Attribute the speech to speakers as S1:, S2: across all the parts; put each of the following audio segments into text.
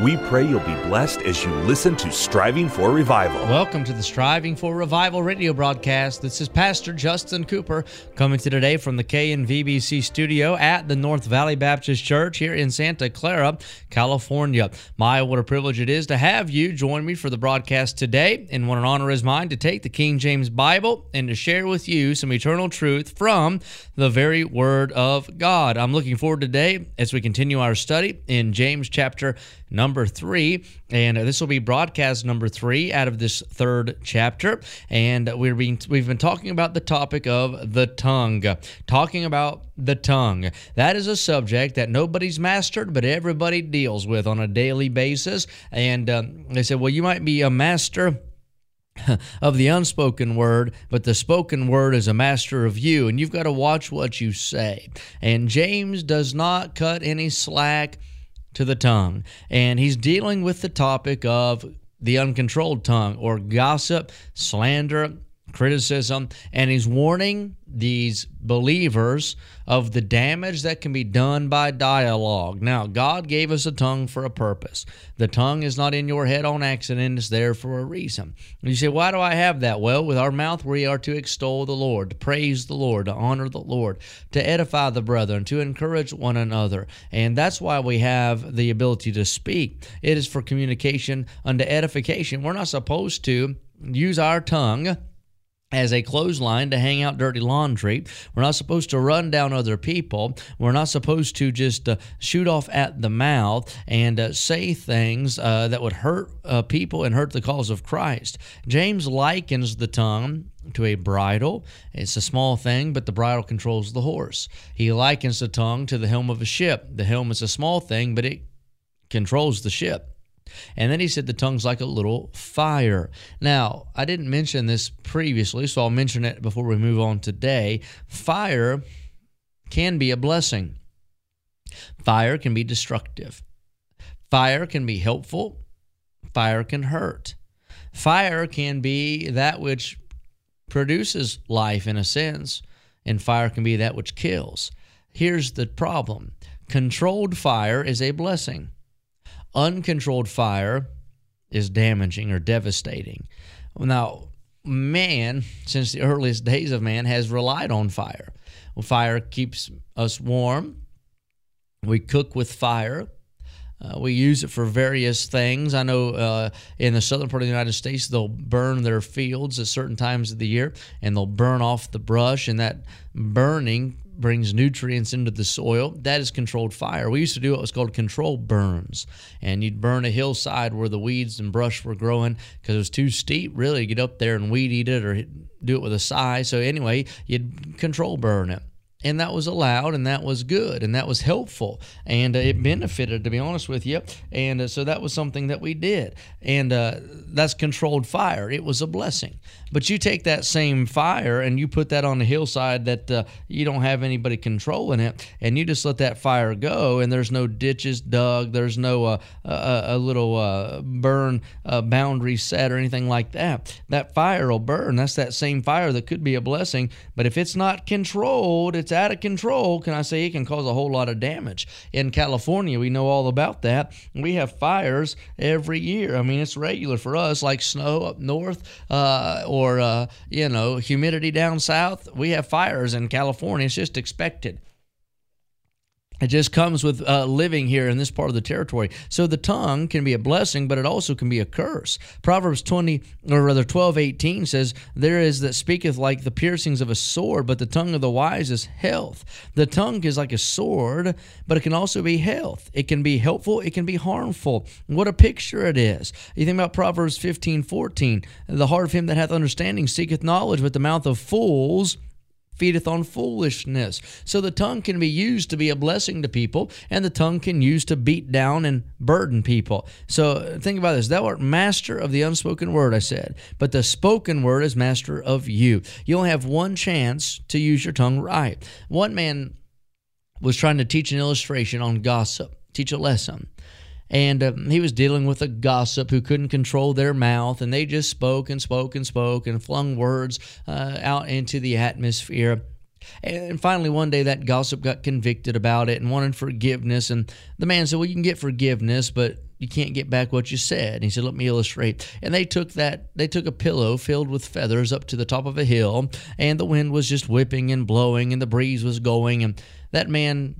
S1: we pray you'll be blessed as you listen to Striving for Revival.
S2: Welcome to the Striving for Revival radio broadcast. This is Pastor Justin Cooper coming to today from the KNVBC studio at the North Valley Baptist Church here in Santa Clara, California. My, what a privilege it is to have you join me for the broadcast today. And what an honor is mine to take the King James Bible and to share with you some eternal truth from the very Word of God. I'm looking forward today as we continue our study in James chapter number three. And this will be broadcast number three out of this third chapter. And we're being, we've been talking about the topic of the tongue, talking about the tongue. That is a subject that nobody's mastered, but everybody deals with on a daily basis. And um, they said, well, you might be a master of the unspoken word, but the spoken word is a master of you, and you've got to watch what you say. And James does not cut any slack to the tongue. And he's dealing with the topic of the uncontrolled tongue or gossip, slander, criticism, and he's warning these believers of the damage that can be done by dialogue. Now, God gave us a tongue for a purpose. The tongue is not in your head on accident, it's there for a reason. You say, Why do I have that? Well, with our mouth, we are to extol the Lord, to praise the Lord, to honor the Lord, to edify the brethren, to encourage one another. And that's why we have the ability to speak. It is for communication unto edification. We're not supposed to use our tongue as a clothesline to hang out dirty laundry. We're not supposed to run down other people. We're not supposed to just uh, shoot off at the mouth and uh, say things uh, that would hurt uh, people and hurt the cause of Christ. James likens the tongue to a bridle. It's a small thing, but the bridle controls the horse. He likens the tongue to the helm of a ship. The helm is a small thing, but it controls the ship. And then he said the tongue's like a little fire. Now, I didn't mention this previously, so I'll mention it before we move on today. Fire can be a blessing, fire can be destructive, fire can be helpful, fire can hurt. Fire can be that which produces life in a sense, and fire can be that which kills. Here's the problem controlled fire is a blessing uncontrolled fire is damaging or devastating. Now, man, since the earliest days of man, has relied on fire. Well, fire keeps us warm. We cook with fire. Uh, we use it for various things. I know uh, in the southern part of the United States, they'll burn their fields at certain times of the year and they'll burn off the brush, and that burning brings nutrients into the soil. That is controlled fire. We used to do what was called controlled burns, and you'd burn a hillside where the weeds and brush were growing because it was too steep, really, to get up there and weed eat it or do it with a scythe. So anyway, you'd control burn it and that was allowed and that was good and that was helpful and uh, it benefited to be honest with you and uh, so that was something that we did and uh, that's controlled fire it was a blessing but you take that same fire and you put that on a hillside that uh, you don't have anybody controlling it and you just let that fire go and there's no ditches dug there's no uh, a, a, little uh, burn boundary set or anything like that that fire will burn that's that same fire that could be a blessing but if it's not controlled it's out of control, can I say it can cause a whole lot of damage? In California, we know all about that. We have fires every year. I mean, it's regular for us, like snow up north uh, or, uh, you know, humidity down south. We have fires in California. It's just expected. It just comes with uh, living here in this part of the territory. So the tongue can be a blessing, but it also can be a curse. Proverbs 20, or rather 12, 18 says, There is that speaketh like the piercings of a sword, but the tongue of the wise is health. The tongue is like a sword, but it can also be health. It can be helpful, it can be harmful. What a picture it is. You think about Proverbs 15, 14. The heart of him that hath understanding seeketh knowledge, but the mouth of fools feedeth on foolishness. So the tongue can be used to be a blessing to people, and the tongue can use to beat down and burden people. So think about this. Thou art master of the unspoken word, I said, but the spoken word is master of you. You only have one chance to use your tongue right. One man was trying to teach an illustration on gossip, teach a lesson. And uh, he was dealing with a gossip who couldn't control their mouth, and they just spoke and spoke and spoke and flung words uh, out into the atmosphere. And finally, one day, that gossip got convicted about it and wanted forgiveness. And the man said, Well, you can get forgiveness, but you can't get back what you said. And he said, Let me illustrate. And they took that, they took a pillow filled with feathers up to the top of a hill, and the wind was just whipping and blowing, and the breeze was going. And that man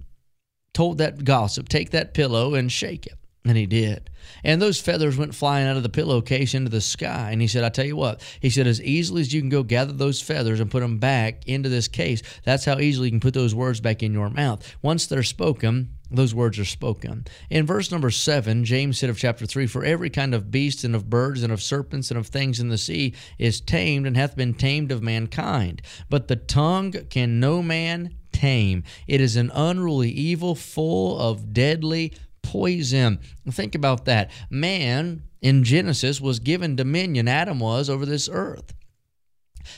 S2: told that gossip, Take that pillow and shake it. And he did. And those feathers went flying out of the pillowcase into the sky. And he said, I tell you what, he said, as easily as you can go gather those feathers and put them back into this case, that's how easily you can put those words back in your mouth. Once they're spoken, those words are spoken. In verse number seven, James said of chapter three, For every kind of beast and of birds and of serpents and of things in the sea is tamed and hath been tamed of mankind. But the tongue can no man tame. It is an unruly evil full of deadly poison. Think about that. Man in Genesis was given dominion, Adam was, over this earth.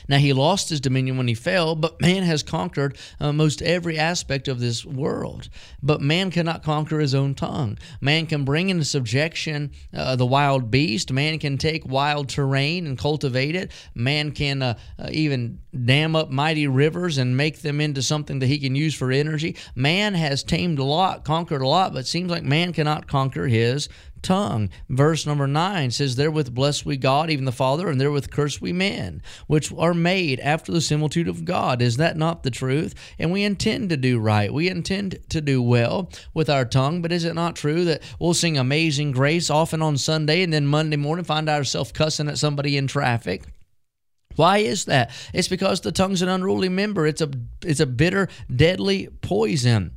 S2: Now, he lost his dominion when he fell, but man has conquered uh, most every aspect of this world. But man cannot conquer his own tongue. Man can bring into subjection uh, the wild beast. Man can take wild terrain and cultivate it. Man can uh, uh even dam up mighty rivers and make them into something that he can use for energy. Man has tamed a lot, conquered a lot, but seems like man cannot conquer his tongue. Verse number 9 says, Therewith bless we God, even the Father, and therewith curse we men, which are made after the similitude of God. Is that not the truth? And we intend to do right. We intend to do well with our tongue, but is it not true that we'll sing Amazing Grace often on Sunday and then Monday morning find ourselves cussing at somebody in traffic? Why is that? It's because the tongue's an unruly member. It's a it's a bitter, deadly poison.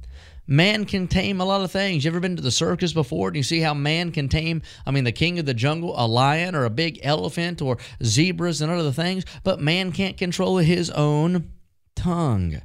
S2: Man can tame a lot of things. You ever been to the circus before and you see how man can tame, I mean, the king of the jungle, a lion or a big elephant or zebras and other things, but man can't control his own tongue.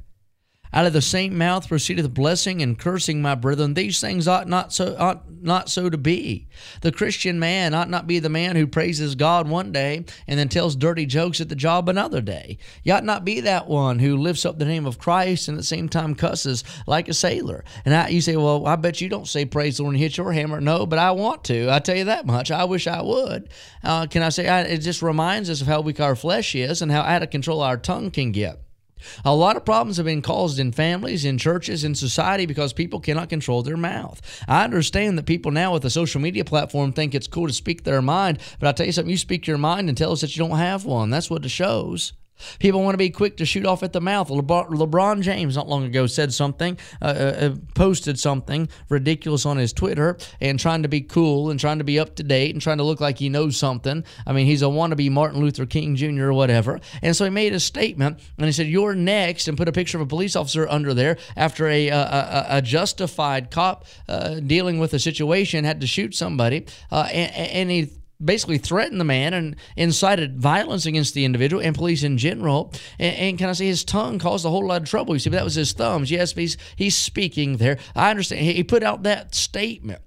S2: Out of the same mouth proceedeth blessing and cursing, my brethren. These things ought not so ought not so to be. The Christian man ought not be the man who praises God one day and then tells dirty jokes at the job another day. You ought not be that one who lifts up the name of Christ and at the same time cusses like a sailor. And I, you say, well, I bet you don't say praise the Lord and hit your hammer. No, but I want to. I tell you that much. I wish I would. Uh, can I say I, it just reminds us of how weak our flesh is and how out of control our tongue can get. A lot of problems have been caused in families, in churches, in society because people cannot control their mouth. I understand that people now with the social media platform think it's cool to speak their mind, but I'll tell you something, you speak your mind and tell us that you don't have one. That's what it shows. People want to be quick to shoot off at the mouth. LeBron James, not long ago, said something, uh, uh, uh, posted something ridiculous on his Twitter, and trying to be cool and trying to be up to date and trying to look like he knows something. I mean, he's a wannabe Martin Luther King Jr. or whatever. And so he made a statement, and he said, "You're next," and put a picture of a police officer under there after a a, a, a justified cop uh, dealing with a situation had to shoot somebody, uh, and, and he basically threatened the man and incited violence against the individual and police in general. And, and can I say his tongue caused a whole lot of trouble? You see, but that was his thumbs. Yes, he's he's speaking there. I understand. He put out that statement.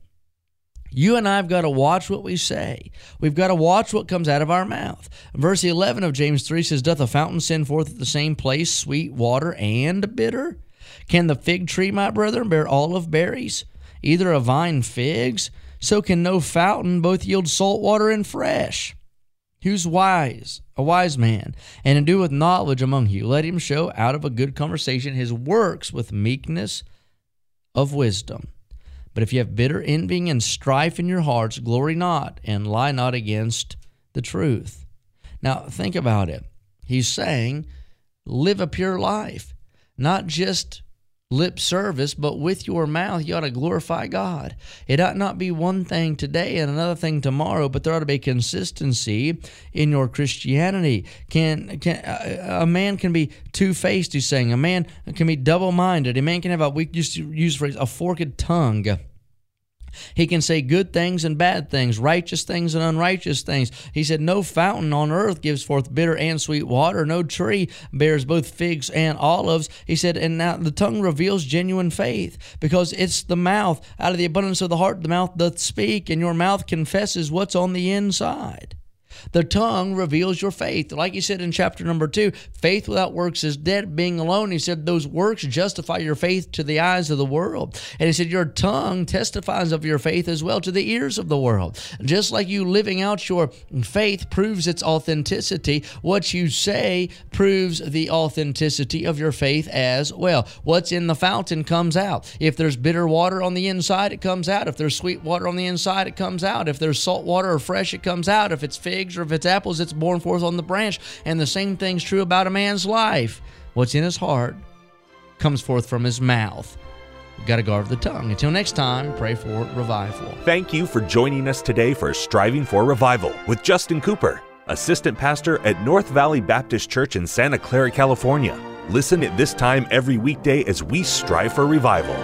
S2: You and I have got to watch what we say. We've got to watch what comes out of our mouth. Verse 11 of James 3 says, Doth a fountain send forth at the same place sweet water and bitter? Can the fig tree, my brethren, bear olive berries? Either a vine figs? So can no fountain both yield salt water and fresh. Who's wise? A wise man, and endued with knowledge among you. Let him show out of a good conversation his works with meekness of wisdom. But if you have bitter envying and strife in your hearts, glory not and lie not against the truth. Now, think about it. He's saying, live a pure life, not just lip service, but with your mouth you ought to glorify God. It ought not be one thing today and another thing tomorrow, but there ought to be consistency in your Christianity. Can, can uh, a man can be two faced? He's saying a man can be double minded. A man can have a we used to use phrase a forked tongue. He can say good things and bad things, righteous things and unrighteous things. He said, No fountain on earth gives forth bitter and sweet water. No tree bears both figs and olives. He said, And now the tongue reveals genuine faith because it's the mouth. Out of the abundance of the heart, the mouth doth speak, and your mouth confesses what's on the inside. The tongue reveals your faith. Like he said in chapter number two, faith without works is dead, being alone. He said those works justify your faith to the eyes of the world. And he said your tongue testifies of your faith as well to the ears of the world. Just like you living out your faith proves its authenticity, what you say proves the authenticity of your faith as well. What's in the fountain comes out. If there's bitter water on the inside, it comes out. If there's sweet water on the inside, it comes out. If there's salt water or fresh, it comes out. If it's figs or if it's apples, it's born forth on the branch. And the same thing's true about a man's life. What's in his heart comes forth from his mouth. We've got to guard the tongue. Until next time, pray for revival.
S1: Thank you for joining us today for Striving for Revival with Justin Cooper, Assistant Pastor at North Valley Baptist Church in Santa Clara, California. Listen at this time every weekday as we strive for revival.